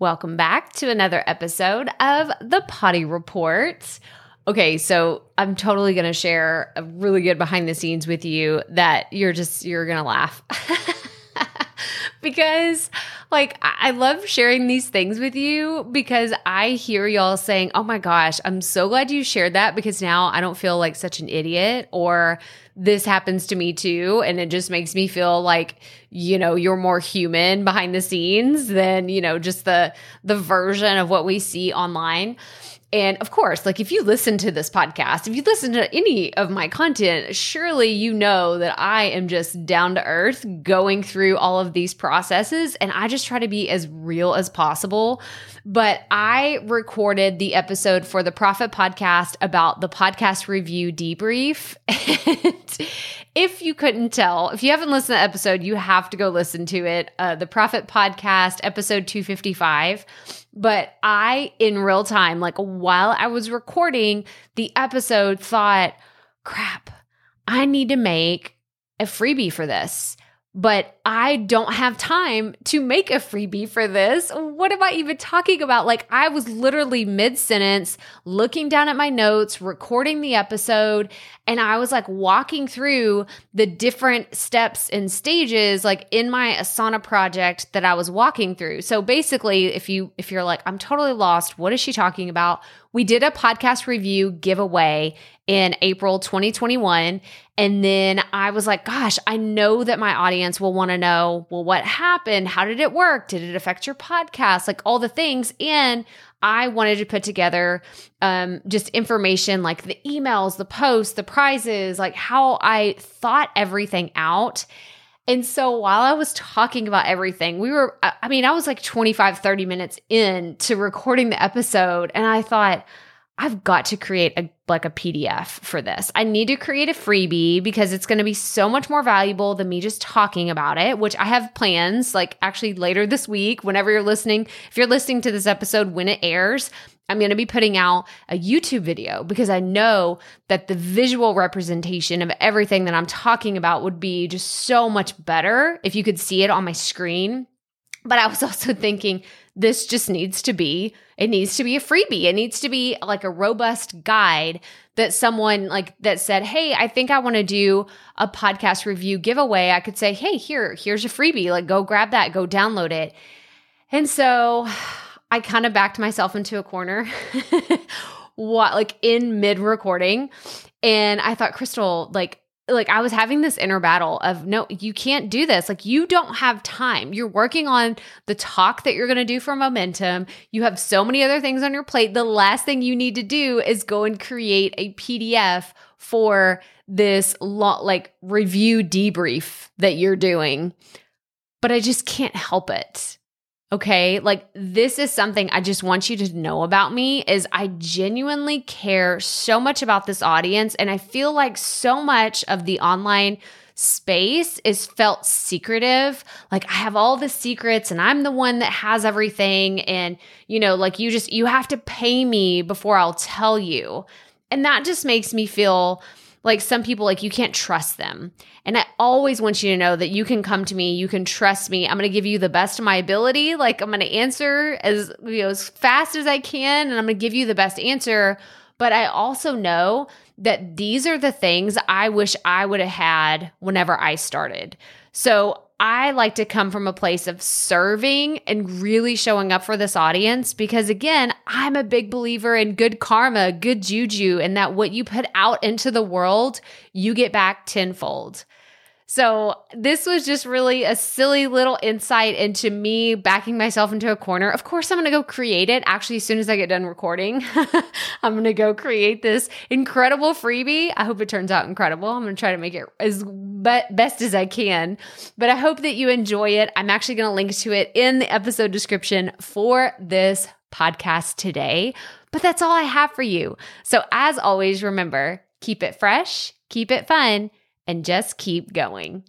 Welcome back to another episode of the Potty Report. Okay, so I'm totally going to share a really good behind the scenes with you that you're just you're going to laugh. because like I love sharing these things with you because I hear y'all saying, "Oh my gosh, I'm so glad you shared that because now I don't feel like such an idiot or this happens to me too and it just makes me feel like you know you're more human behind the scenes than you know just the the version of what we see online and of course, like if you listen to this podcast, if you listen to any of my content, surely you know that I am just down to earth going through all of these processes and I just try to be as real as possible. But I recorded the episode for the Profit podcast about the podcast review debrief. If you couldn't tell, if you haven't listened to the episode, you have to go listen to it. Uh, the Profit podcast, episode 255 but I, in real time, like while I was recording the episode, thought, crap, I need to make a freebie for this but I don't have time to make a freebie for this. What am I even talking about? Like, I was literally mid sentence looking down at my notes, recording the episode, and I was like walking through the different steps and stages, like in my Asana project that I was walking through. So basically, if you, if you're like, I'm totally lost, what is she talking about? We did a podcast review giveaway in April 2021. And then I was like, gosh, I know that my audience will want to know, well, what happened? How did it work? Did it affect your podcast? Like all the things. And I wanted to put together um, just information like the emails, the posts, the prizes, like how I thought everything out. And so while I was talking about everything, we were, I mean, I was like 25, 30 minutes in to recording the episode. And I thought, I've got to create a like a PDF for this. I need to create a freebie because it's going to be so much more valuable than me just talking about it, which I have plans like actually later this week whenever you're listening. If you're listening to this episode when it airs, I'm going to be putting out a YouTube video because I know that the visual representation of everything that I'm talking about would be just so much better if you could see it on my screen. But I was also thinking this just needs to be it needs to be a freebie. It needs to be like a robust guide that someone like that said hey i think i want to do a podcast review giveaway. I could say hey here here's a freebie. Like go grab that go download it. And so i kind of backed myself into a corner what like in mid recording and i thought Krystal like like I was having this inner battle of no, you can't do this. Like you don't have time. You're working on the talk that you're going to do for momentum. You have so many other things on your plate. The last thing you need to do is go and create a PDF for this lo- like review debrief that you're doing. But I just can't help it. Okay. Like this is something I just want you to know about me is I genuinely care so much about this audience. And I feel like so much of the online space is felt secretive. Like I have all the secrets and I'm the one that has everything. And, you know, like you just, you have to pay me before I'll tell you. And that just makes me feel like some people like you can't trust them. And i always want you to know that you can come to me you can trust me. I'm going to give you the best of my ability. Like i'm going to answer as you know as fast as i can and i'm going to give you the best answer. But i also know that these are the things i wish i would have had whenever i started. So I like to come from a place of serving and really showing up for this audience because, again, I'm a big believer in good karma, good juju, and that what you put out into the world, you get back tenfold. So, this was just really a silly little insight into me backing myself into a corner. Of course, I'm going to go create it. Actually, as soon as I get done recording, I'm going to go create this incredible freebie. I hope it turns out incredible. I'm going to try to make it as be- best as I can. But I hope that you enjoy it. I'm actually going to link to it in the episode description for this podcast today. But that's all I have for you. So, as always, remember keep it fresh, keep it fun and just keep going.